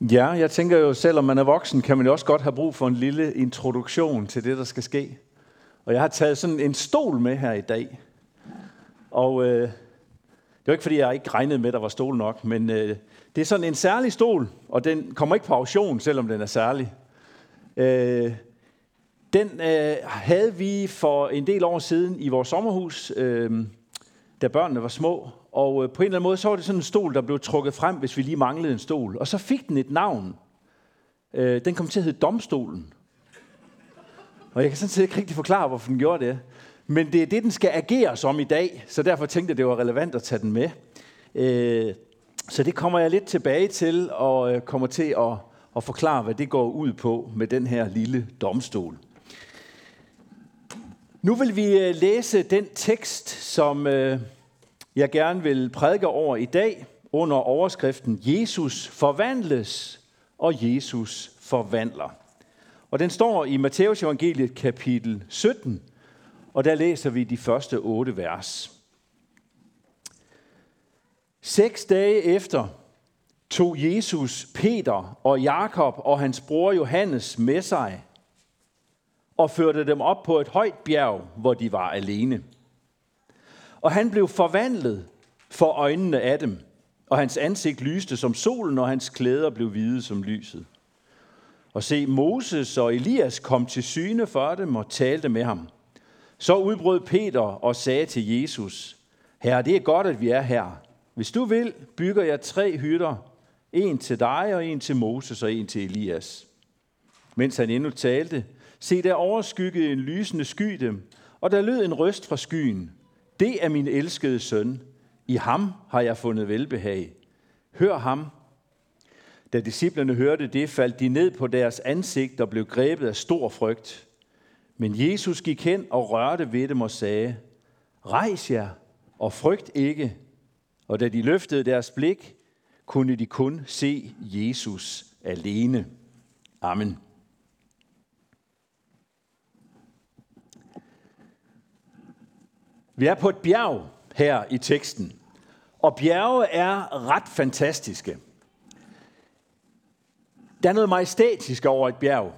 Ja, jeg tænker jo, selvom man er voksen, kan man jo også godt have brug for en lille introduktion til det, der skal ske. Og jeg har taget sådan en stol med her i dag. Og øh, det var ikke, fordi jeg ikke regnede med, at der var stol nok, men øh, det er sådan en særlig stol, og den kommer ikke på auktion, selvom den er særlig. Øh, den øh, havde vi for en del år siden i vores sommerhus, øh, da børnene var små. Og øh, på en eller anden måde, så var det sådan en stol, der blev trukket frem, hvis vi lige manglede en stol. Og så fik den et navn. Øh, den kom til at hedde Domstolen. Og jeg kan sådan set ikke rigtig forklare, hvorfor den gjorde det. Men det er det, den skal agere som i dag, så derfor tænkte jeg, det var relevant at tage den med. Øh, så det kommer jeg lidt tilbage til, og kommer til at, at forklare, hvad det går ud på med den her lille domstol. Nu vil vi øh, læse den tekst, som øh, jeg gerne vil prædike over i dag, under overskriften Jesus forvandles, og Jesus forvandler. Og den står i Matteus evangeliet kapitel 17, og der læser vi de første otte vers. Seks dage efter tog Jesus Peter og Jakob og hans bror Johannes med sig og førte dem op på et højt bjerg, hvor de var alene. Og han blev forvandlet for øjnene af dem, og hans ansigt lyste som solen, og hans klæder blev hvide som lyset. Og se, Moses og Elias kom til syne for dem og talte med ham. Så udbrød Peter og sagde til Jesus, Herre, det er godt, at vi er her. Hvis du vil, bygger jeg tre hytter. En til dig, og en til Moses, og en til Elias. Mens han endnu talte, se, der overskyggede en lysende sky dem, og der lød en røst fra skyen. Det er min elskede søn. I ham har jeg fundet velbehag. Hør ham. Da disciplerne hørte det, faldt de ned på deres ansigt og blev grebet af stor frygt. Men Jesus gik hen og rørte ved dem og sagde, Rejs jer og frygt ikke. Og da de løftede deres blik, kunne de kun se Jesus alene. Amen. Vi er på et bjerg her i teksten, og bjerge er ret fantastiske. Der er noget majestætisk over et bjerg.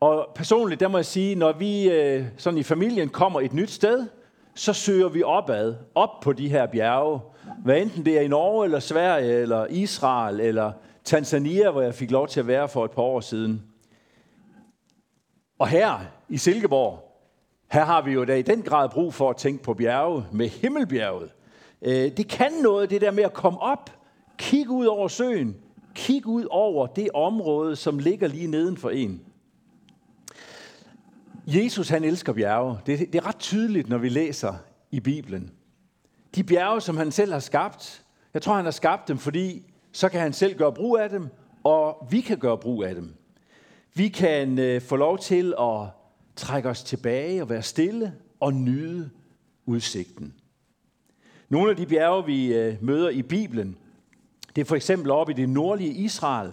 Og personligt, der må jeg sige, når vi øh, sådan i familien kommer et nyt sted, så søger vi opad, op på de her bjerge. Hvad enten det er i Norge, eller Sverige, eller Israel, eller Tanzania, hvor jeg fik lov til at være for et par år siden. Og her i Silkeborg, her har vi jo da i den grad brug for at tænke på bjerge med himmelbjerget. Øh, det kan noget, det der med at komme op, kigge ud over søen, kigge ud over det område, som ligger lige neden for en. Jesus han elsker bjerge. Det, det er ret tydeligt, når vi læser i Bibelen. De bjerge, som han selv har skabt, jeg tror, han har skabt dem, fordi så kan han selv gøre brug af dem, og vi kan gøre brug af dem. Vi kan øh, få lov til at trække os tilbage og være stille og nyde udsigten. Nogle af de bjerge, vi øh, møder i Bibelen, det er for eksempel oppe i det nordlige Israel,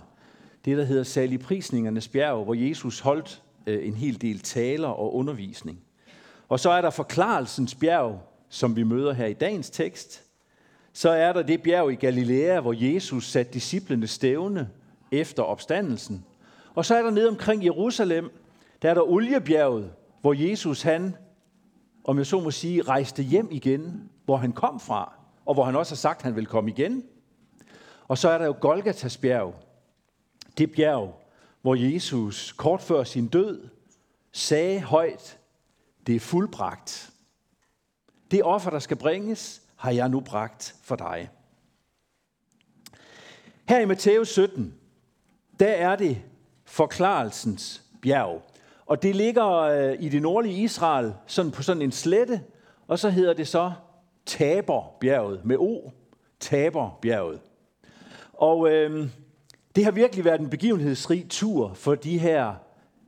det der hedder Saligprisningernes bjerg, hvor Jesus holdt øh, en hel del taler og undervisning. Og så er der forklarelsens bjerg, som vi møder her i dagens tekst. Så er der det bjerg i Galilea, hvor Jesus satte disciplene stævne efter opstandelsen. Og så er der nede omkring Jerusalem, der er der oliebjerget, hvor Jesus han, om jeg så må sige, rejste hjem igen, hvor han kom fra, og hvor han også har sagt, at han vil komme igen. Og så er der jo Golgatas bjerg, det bjerg, hvor Jesus kort før sin død sagde højt, det er fuldbragt. Det offer, der skal bringes, har jeg nu bragt for dig. Her i Matthæus 17, der er det forklarelsens bjerg. Og det ligger øh, i det nordlige Israel, sådan på sådan en slette, og så hedder det så Taberbjerget med O. Taberbjerget. Og øh, det har virkelig været en begivenhedsrig tur for de her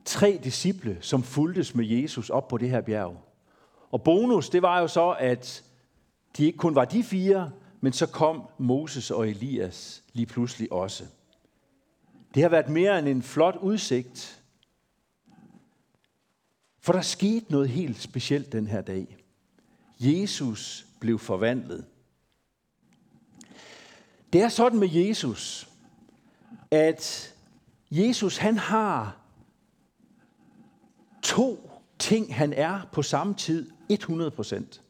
tre disciple, som fuldtes med Jesus op på det her bjerg. Og bonus, det var jo så, at de ikke kun var de fire, men så kom Moses og Elias lige pludselig også. Det har været mere end en flot udsigt, for der skete noget helt specielt den her dag. Jesus blev forvandlet. Det er sådan med Jesus, at Jesus han har to ting, han er på samme tid 100 procent.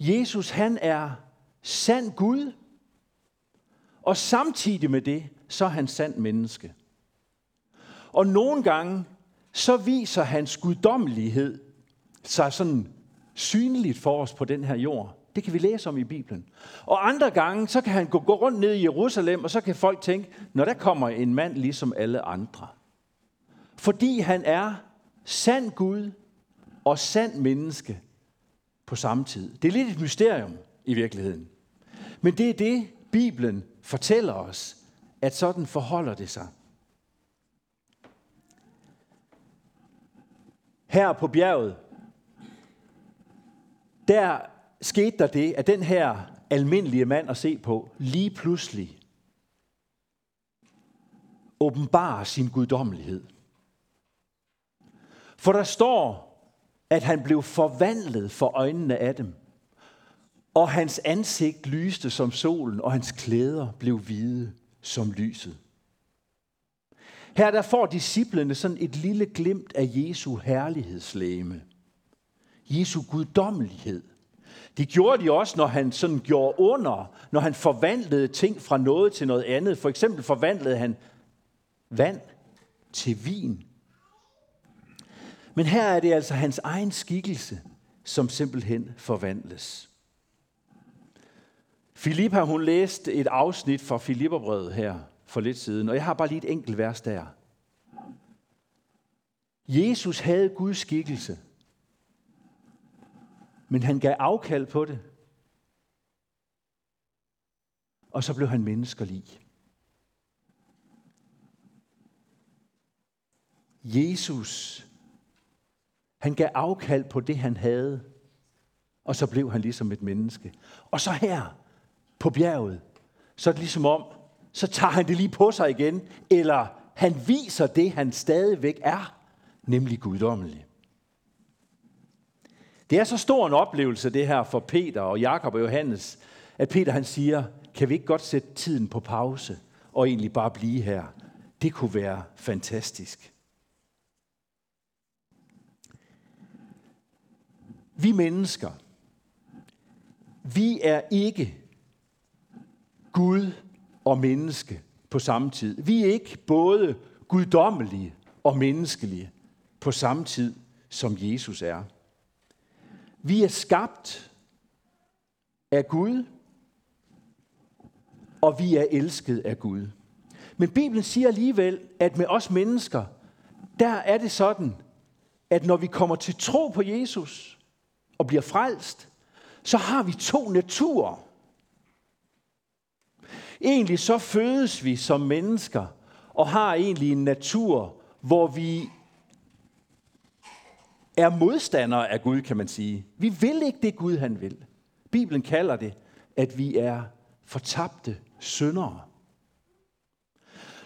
Jesus han er sand Gud, og samtidig med det, så er han sand menneske. Og nogle gange, så viser hans guddommelighed sig sådan synligt for os på den her jord. Det kan vi læse om i Bibelen. Og andre gange, så kan han gå, gå rundt ned i Jerusalem, og så kan folk tænke, når der kommer en mand ligesom alle andre. Fordi han er sand Gud og sand menneske på samme tid. Det er lidt et mysterium i virkeligheden. Men det er det, Bibelen fortæller os, at sådan forholder det sig. Her på bjerget, der skete der det, at den her almindelige mand at se på, lige pludselig åbenbarer sin guddommelighed. For der står, at han blev forvandlet for øjnene af dem, og hans ansigt lyste som solen, og hans klæder blev hvide som lyset. Her der får disciplene sådan et lille glimt af Jesu herlighedslæme. Jesu guddommelighed. Det gjorde de også, når han sådan gjorde under, når han forvandlede ting fra noget til noget andet. For eksempel forvandlede han vand til vin. Men her er det altså hans egen skikkelse, som simpelthen forvandles. Filippa, hun læste et afsnit fra Filipperbrevet her for lidt siden, og jeg har bare lige et enkelt vers der. Jesus havde Guds skikkelse, men han gav afkald på det. Og så blev han menneskelig. Jesus, han gav afkald på det, han havde, og så blev han ligesom et menneske. Og så her på bjerget, så er det ligesom om, så tager han det lige på sig igen, eller han viser det, han stadigvæk er, nemlig guddommelig. Det er så stor en oplevelse, det her for Peter og Jakob og Johannes, at Peter han siger, kan vi ikke godt sætte tiden på pause og egentlig bare blive her? Det kunne være fantastisk. Vi mennesker, vi er ikke Gud og menneske på samme tid. Vi er ikke både guddommelige og menneskelige på samme tid, som Jesus er. Vi er skabt af Gud, og vi er elsket af Gud. Men Bibelen siger alligevel, at med os mennesker, der er det sådan, at når vi kommer til tro på Jesus og bliver frelst, så har vi to naturer. Egentlig så fødes vi som mennesker og har egentlig en natur, hvor vi er modstandere af Gud, kan man sige. Vi vil ikke det, Gud han vil. Bibelen kalder det, at vi er fortabte syndere.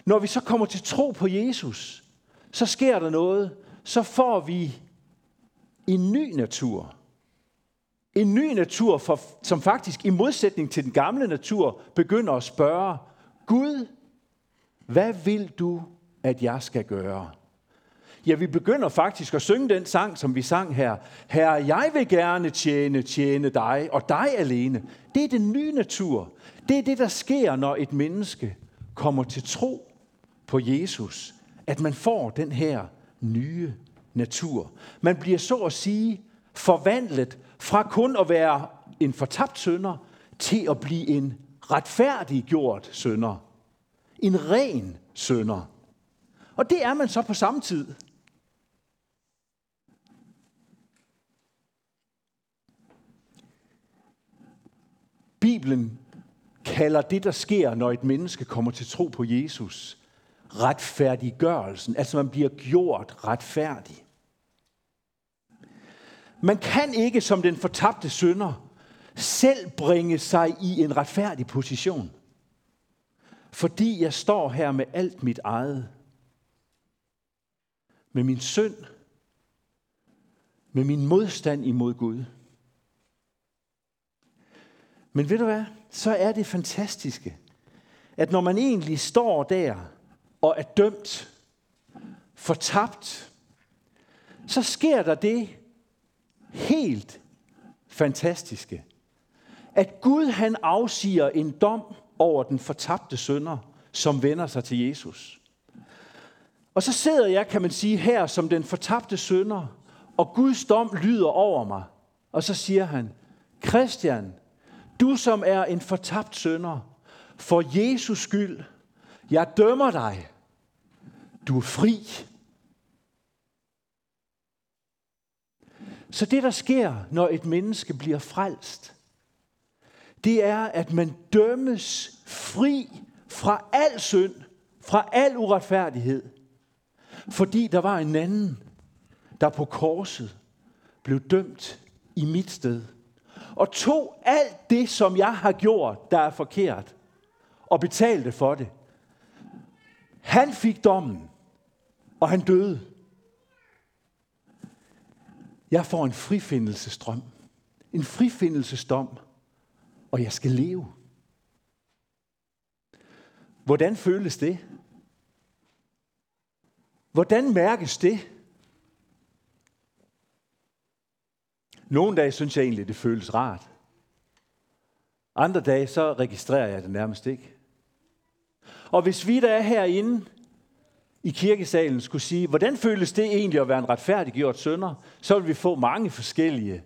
Når vi så kommer til tro på Jesus, så sker der noget. Så får vi en ny natur. En ny natur, for, som faktisk i modsætning til den gamle natur begynder at spørge, Gud, hvad vil du, at jeg skal gøre? Ja, vi begynder faktisk at synge den sang, som vi sang her. Herre, jeg vil gerne tjene, tjene dig, og dig alene. Det er den nye natur. Det er det, der sker, når et menneske kommer til tro på Jesus. At man får den her nye natur. Man bliver så at sige forvandlet fra kun at være en fortabt sønder til at blive en retfærdiggjort sønder. En ren sønder. Og det er man så på samme tid. Bibelen kalder det, der sker, når et menneske kommer til tro på Jesus, retfærdiggørelsen. Altså man bliver gjort retfærdig. Man kan ikke som den fortabte synder selv bringe sig i en retfærdig position. Fordi jeg står her med alt mit eget. Med min synd. Med min modstand imod Gud. Men ved du hvad? Så er det fantastiske, at når man egentlig står der og er dømt, fortabt, så sker der det helt fantastiske, at Gud han afsiger en dom over den fortabte sønder, som vender sig til Jesus. Og så sidder jeg, kan man sige, her som den fortabte sønder, og Guds dom lyder over mig. Og så siger han, Christian, du som er en fortabt sønder, for Jesus skyld, jeg dømmer dig. Du er fri. Så det, der sker, når et menneske bliver frelst, det er, at man dømmes fri fra al synd, fra al uretfærdighed. Fordi der var en anden, der på korset blev dømt i mit sted. Og tog alt det, som jeg har gjort, der er forkert, og betalte for det. Han fik dommen, og han døde. Jeg får en frifindelsestrøm. En frifindelsesdom, og jeg skal leve. Hvordan føles det? Hvordan mærkes det? Nogle dage synes jeg egentlig, det føles rart. Andre dage, så registrerer jeg det nærmest ikke. Og hvis vi, der er herinde i kirkesalen, skulle sige, hvordan føles det egentlig at være en retfærdiggjort sønder, så vil vi få mange forskellige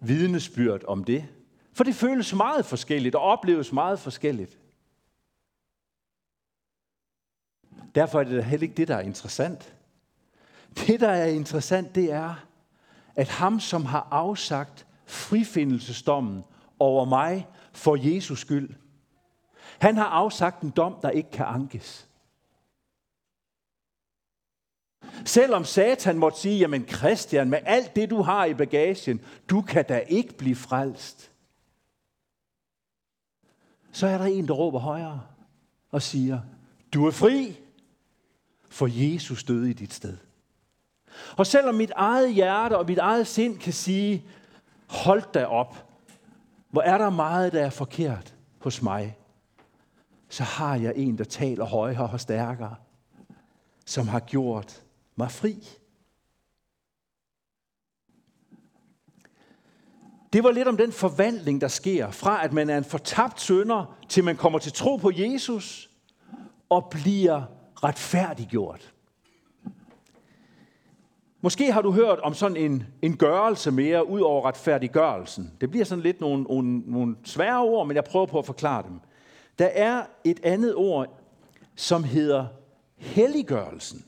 vidnesbyrd om det. For det føles meget forskelligt og opleves meget forskelligt. Derfor er det da heller ikke det, der er interessant. Det, der er interessant, det er, at ham, som har afsagt frifindelsesdommen over mig for Jesus skyld, han har afsagt en dom, der ikke kan ankes. Selvom Satan måtte sige, jamen Christian, med alt det, du har i bagagen, du kan da ikke blive frelst. Så er der en, der råber højere og siger, du er fri, for Jesus døde i dit sted. Og selvom mit eget hjerte og mit eget sind kan sige, hold da op, hvor er der meget, der er forkert hos mig, så har jeg en, der taler højere og stærkere, som har gjort mig fri. Det var lidt om den forvandling, der sker fra, at man er en fortabt sønder, til man kommer til tro på Jesus og bliver retfærdiggjort. Måske har du hørt om sådan en, en gørelse mere ud over retfærdiggørelsen. Det bliver sådan lidt nogle, nogle, nogle svære ord, men jeg prøver på at forklare dem. Der er et andet ord, som hedder helliggørelsen.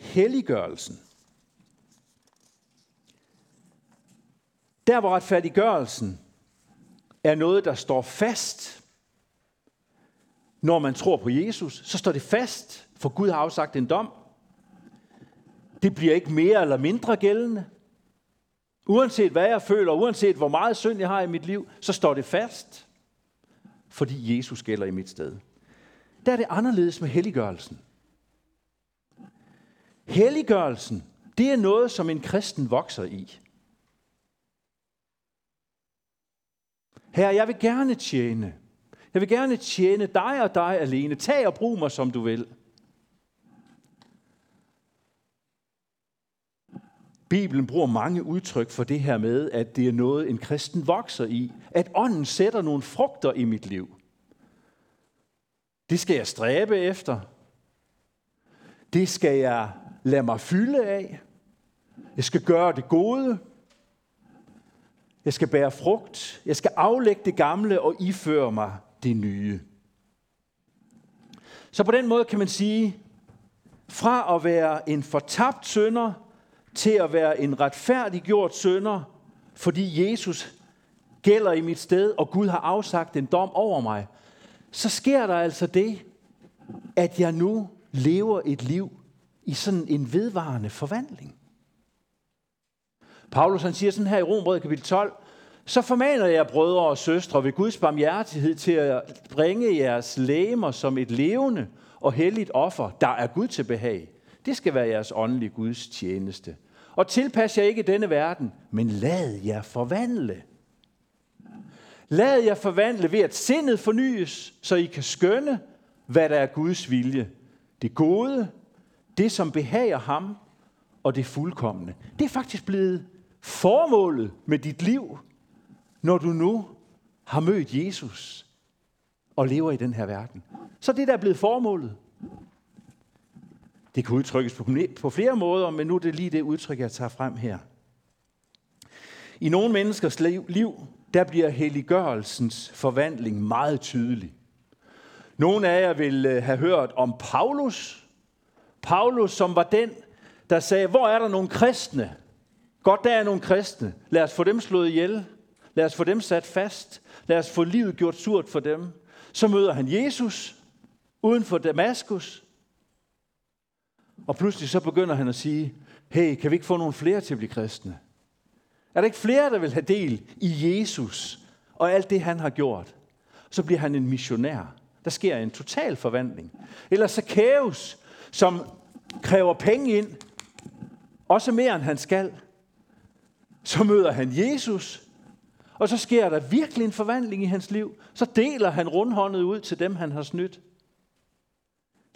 Helliggørelsen. Der hvor retfærdiggørelsen er noget, der står fast, når man tror på Jesus, så står det fast, for Gud har afsagt en dom. Det bliver ikke mere eller mindre gældende. Uanset hvad jeg føler, uanset hvor meget synd jeg har i mit liv, så står det fast, fordi Jesus gælder i mit sted. Der er det anderledes med helliggørelsen. Helliggørelsen, det er noget, som en kristen vokser i. Herre, jeg vil gerne tjene. Jeg vil gerne tjene dig og dig alene. Tag og brug mig, som du vil. Bibelen bruger mange udtryk for det her med, at det er noget, en kristen vokser i. At ånden sætter nogle frugter i mit liv. Det skal jeg stræbe efter. Det skal jeg lade mig fylde af. Jeg skal gøre det gode. Jeg skal bære frugt. Jeg skal aflægge det gamle og iføre mig det nye. Så på den måde kan man sige, fra at være en fortabt sønder til at være en retfærdiggjort sønder, fordi Jesus gælder i mit sted, og Gud har afsagt en dom over mig, så sker der altså det, at jeg nu lever et liv i sådan en vedvarende forvandling. Paulus han siger sådan her i Rombrød kapitel 12, så formaner jeg brødre og søstre ved Guds barmhjertighed til at bringe jeres læmer som et levende og helligt offer, der er Gud til behag. Det skal være jeres åndelige Guds tjeneste. Og tilpas jer ikke denne verden, men lad jer forvandle. Lad jer forvandle ved, at sindet fornyes, så I kan skønne, hvad der er Guds vilje. Det gode, det som behager ham, og det fuldkommende. Det er faktisk blevet formålet med dit liv, når du nu har mødt Jesus og lever i den her verden. Så det der er blevet formålet. Det kan udtrykkes på flere måder, men nu er det lige det udtryk, jeg tager frem her. I nogle menneskers liv, der bliver helliggørelsens forvandling meget tydelig. Nogle af jer vil øh, have hørt om Paulus. Paulus, som var den, der sagde, hvor er der nogle kristne? Godt, der er nogle kristne. Lad os få dem slået ihjel. Lad os få dem sat fast. Lad os få livet gjort surt for dem. Så møder han Jesus uden for Damaskus. Og pludselig så begynder han at sige, hey, kan vi ikke få nogle flere til at blive kristne? Er der ikke flere, der vil have del i Jesus og alt det, han har gjort? Så bliver han en missionær. Der sker en total forvandling. Eller Zacchaeus, som kræver penge ind, også mere end han skal. Så møder han Jesus, og så sker der virkelig en forvandling i hans liv. Så deler han rundhåndet ud til dem, han har snydt.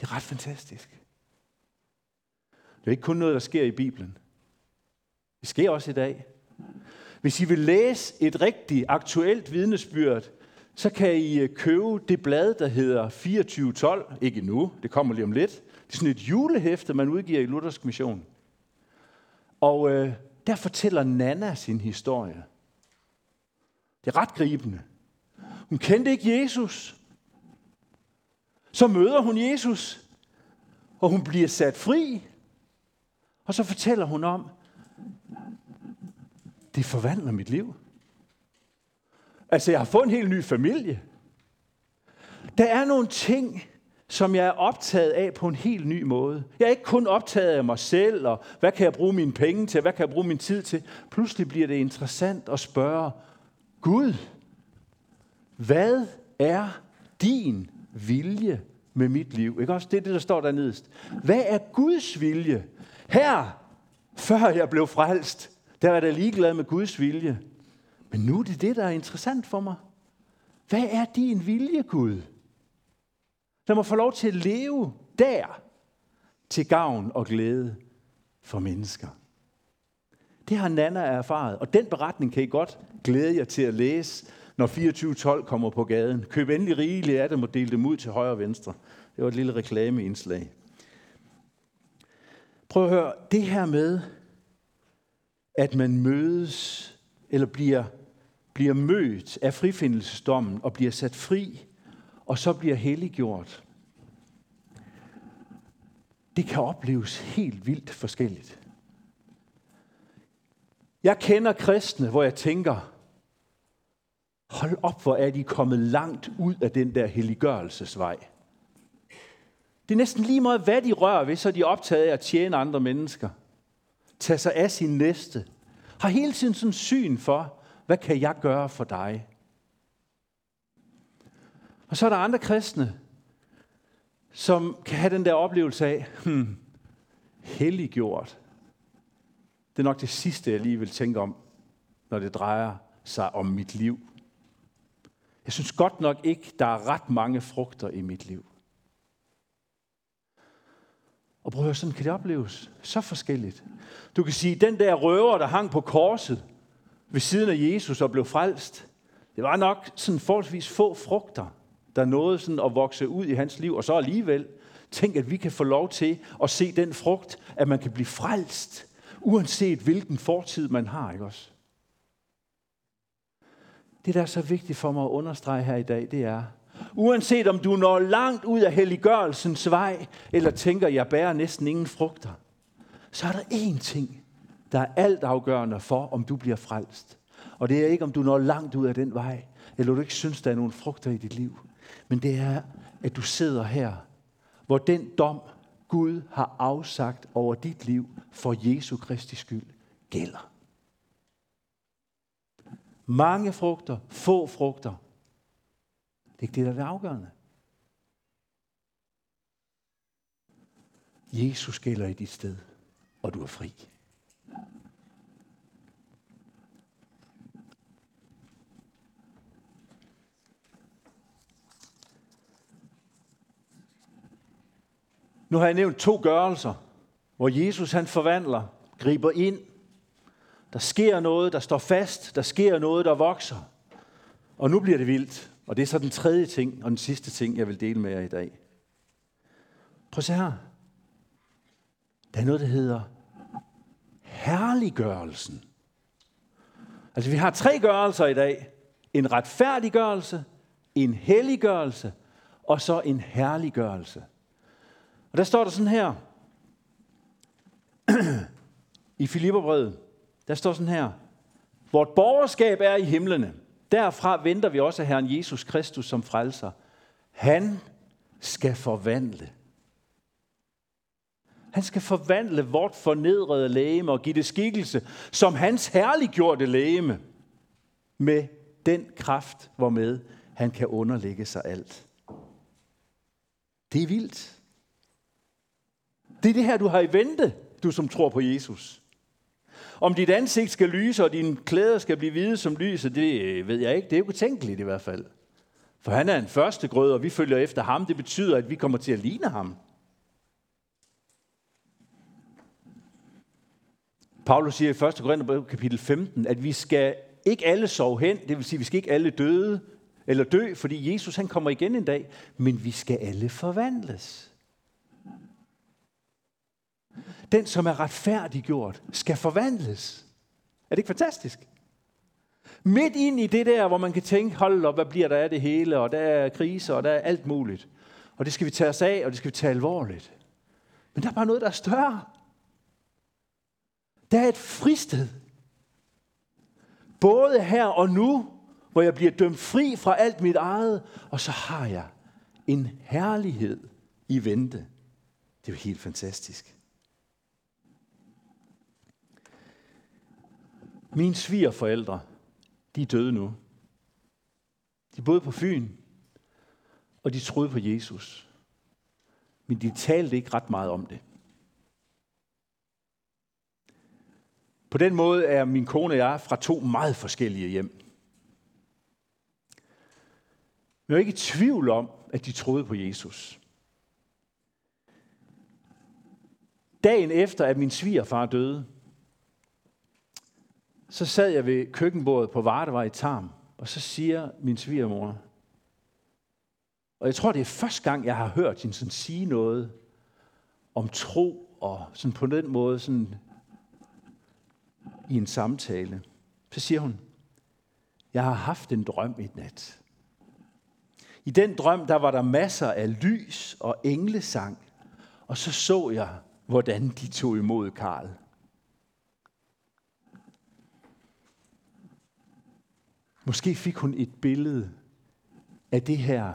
Det er ret fantastisk. Det er ikke kun noget, der sker i Bibelen. Det sker også i dag. Hvis I vil læse et rigtigt aktuelt vidnesbyrd, så kan I øh, købe det blad, der hedder 2412. Ikke nu, det kommer lige om lidt. Det er sådan et julehæfte, man udgiver i Luthersk Mission. Og øh, der fortæller Nana sin historie. Det er ret gribende. Hun kendte ikke Jesus. Så møder hun Jesus, og hun bliver sat fri. Og så fortæller hun om, det forvandler mit liv. Altså, jeg har fået en helt ny familie. Der er nogle ting, som jeg er optaget af på en helt ny måde. Jeg er ikke kun optaget af mig selv, og hvad kan jeg bruge mine penge til, hvad kan jeg bruge min tid til. Pludselig bliver det interessant at spørge, Gud, hvad er din vilje med mit liv? Ikke også? Det er det, der står dernedest. Hvad er Guds vilje? Her, før jeg blev frelst, der var jeg ligeglad med Guds vilje. Men nu er det det, der er interessant for mig. Hvad er din vilje, Gud? Lad mig få lov til at leve der til gavn og glæde for mennesker. Det har Nana erfaret, og den beretning kan I godt glæde jer til at læse, når 2412 kommer på gaden. Køb endelig rigeligt af dem og del dem ud til højre og venstre. Det var et lille reklameindslag. Prøv at høre, det her med, at man mødes eller bliver, bliver mødt af frifindelsesdommen og bliver sat fri, og så bliver helliggjort. Det kan opleves helt vildt forskelligt. Jeg kender kristne, hvor jeg tænker, hold op, hvor er de kommet langt ud af den der helliggørelsesvej. Det er næsten lige meget, hvad de rører ved, så er de optaget af at tjene andre mennesker. Tage sig af sin næste. Har hele tiden sådan syn for, hvad kan jeg gøre for dig? Og så er der andre kristne, som kan have den der oplevelse af, hmm, helliggjort. Det er nok det sidste, jeg lige vil tænke om, når det drejer sig om mit liv. Jeg synes godt nok ikke, der er ret mange frugter i mit liv. Og prøv at høre, sådan kan det opleves. Så forskelligt. Du kan sige, den der røver, der hang på korset ved siden af Jesus og blev frelst, det var nok sådan forholdsvis få frugter, der nåede sådan at vokse ud i hans liv. Og så alligevel, tænk, at vi kan få lov til at se den frugt, at man kan blive frelst, uanset hvilken fortid man har, ikke også? Det, der er så vigtigt for mig at understrege her i dag, det er, Uanset om du når langt ud af helliggørelsens vej, eller tænker, jeg bærer næsten ingen frugter, så er der én ting, der er alt afgørende for, om du bliver frelst. Og det er ikke, om du når langt ud af den vej, eller du ikke synes, der er nogen frugter i dit liv. Men det er, at du sidder her, hvor den dom, Gud har afsagt over dit liv for Jesu Kristi skyld, gælder. Mange frugter, få frugter, det er ikke det, der er det afgørende. Jesus gælder i dit sted, og du er fri. Nu har jeg nævnt to gørelser, hvor Jesus han forvandler, griber ind. Der sker noget, der står fast. Der sker noget, der vokser. Og nu bliver det vildt. Og det er så den tredje ting, og den sidste ting, jeg vil dele med jer i dag. Prøv at se her. Der er noget, der hedder herliggørelsen. Altså vi har tre gørelser i dag. En retfærdiggørelse, en helliggørelse og så en herliggørelse. Og der står der sådan her, i Filipperbrevet, der står sådan her, Vort borgerskab er i himlene. Derfra venter vi også Herren Jesus Kristus som frelser. Han skal forvandle. Han skal forvandle vort fornedrede lægeme og give det skikkelse som hans herliggjorte lægeme med den kraft, hvormed han kan underlægge sig alt. Det er vildt. Det er det her, du har i vente, du som tror på Jesus. Om dit ansigt skal lyse, og dine klæder skal blive hvide som lyset, det øh, ved jeg ikke. Det er jo utænkeligt i hvert fald. For han er en første grød, og vi følger efter ham. Det betyder, at vi kommer til at ligne ham. Paulus siger i 1. Korinther kapitel 15, at vi skal ikke alle sove hen, det vil sige, at vi skal ikke alle døde, eller dø, fordi Jesus han kommer igen en dag, men vi skal alle forvandles. Den, som er retfærdiggjort, skal forvandles. Er det ikke fantastisk? Midt ind i det der, hvor man kan tænke, hold op, hvad bliver der af det hele, og der er kriser, og der er alt muligt. Og det skal vi tage os af, og det skal vi tage alvorligt. Men der er bare noget, der er større. Der er et fristed. Både her og nu, hvor jeg bliver dømt fri fra alt mit eget, og så har jeg en herlighed i vente. Det er jo helt fantastisk. Mine svigerforældre, de er døde nu. De boede på Fyn, og de troede på Jesus. Men de talte ikke ret meget om det. På den måde er min kone og jeg fra to meget forskellige hjem. Men jeg er ikke i tvivl om, at de troede på Jesus. Dagen efter, at min svigerfar døde, så sad jeg ved køkkenbordet på Vardevej i Tarm, og så siger min svigermor, og jeg tror, det er første gang, jeg har hørt hende sådan sige noget om tro, og sådan på den måde sådan i en samtale. Så siger hun, jeg har haft en drøm i nat. I den drøm, der var der masser af lys og englesang, og så så jeg, hvordan de tog imod Karl. Måske fik hun et billede af det her,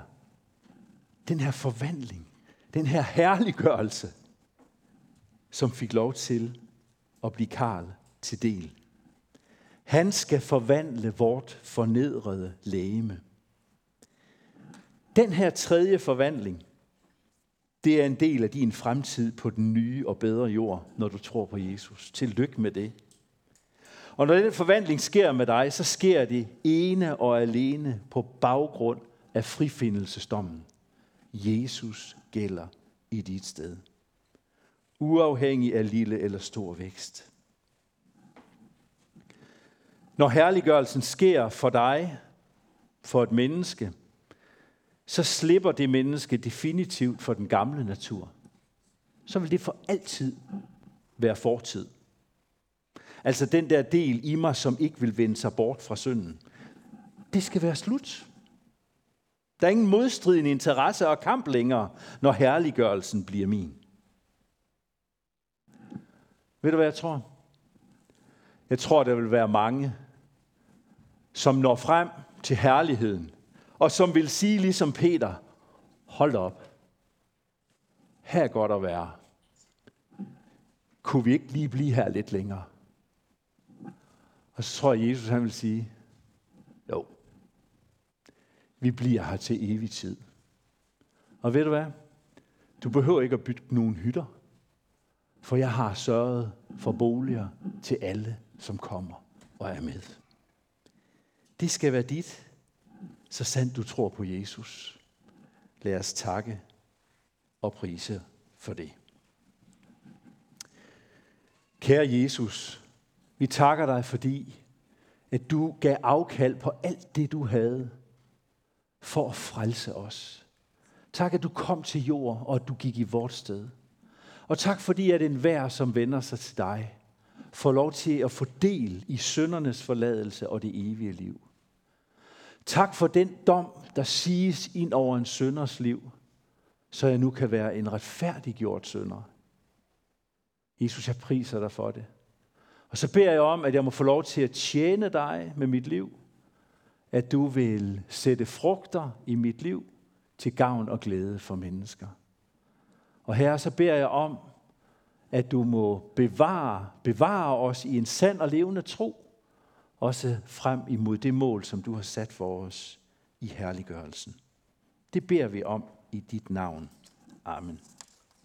den her forvandling, den her herliggørelse, som fik lov til at blive Karl til del. Han skal forvandle vort fornedrede lægeme. Den her tredje forvandling, det er en del af din fremtid på den nye og bedre jord, når du tror på Jesus. Tillykke med det. Og når den forvandling sker med dig, så sker det ene og alene på baggrund af frifindelsesdommen. Jesus gælder i dit sted. Uafhængig af lille eller stor vækst. Når herliggørelsen sker for dig, for et menneske, så slipper det menneske definitivt for den gamle natur. Så vil det for altid være fortid. Altså den der del i mig, som ikke vil vende sig bort fra synden. Det skal være slut. Der er ingen modstridende interesse og kamp længere, når herliggørelsen bliver min. Ved du, hvad jeg tror? Jeg tror, der vil være mange, som når frem til herligheden, og som vil sige ligesom Peter, hold op, her er godt at være. Kunne vi ikke lige blive her lidt længere? Og så tror jeg, Jesus han vil sige, jo, vi bliver her til evig tid. Og ved du hvad? Du behøver ikke at bygge nogen hytter, for jeg har sørget for boliger til alle, som kommer og er med. Det skal være dit, så sandt du tror på Jesus. Lad os takke og prise for det. Kære Jesus, vi takker dig, fordi at du gav afkald på alt det, du havde, for at frelse os. Tak, at du kom til jord, og at du gik i vort sted. Og tak, fordi at enhver, som vender sig til dig, får lov til at få del i søndernes forladelse og det evige liv. Tak for den dom, der siges ind over en sønders liv, så jeg nu kan være en retfærdiggjort sønder. Jesus, jeg priser dig for det. Og så beder jeg om, at jeg må få lov til at tjene dig med mit liv. At du vil sætte frugter i mit liv til gavn og glæde for mennesker. Og her så beder jeg om, at du må bevare, bevare os i en sand og levende tro, også frem imod det mål, som du har sat for os i herliggørelsen. Det beder vi om i dit navn. Amen.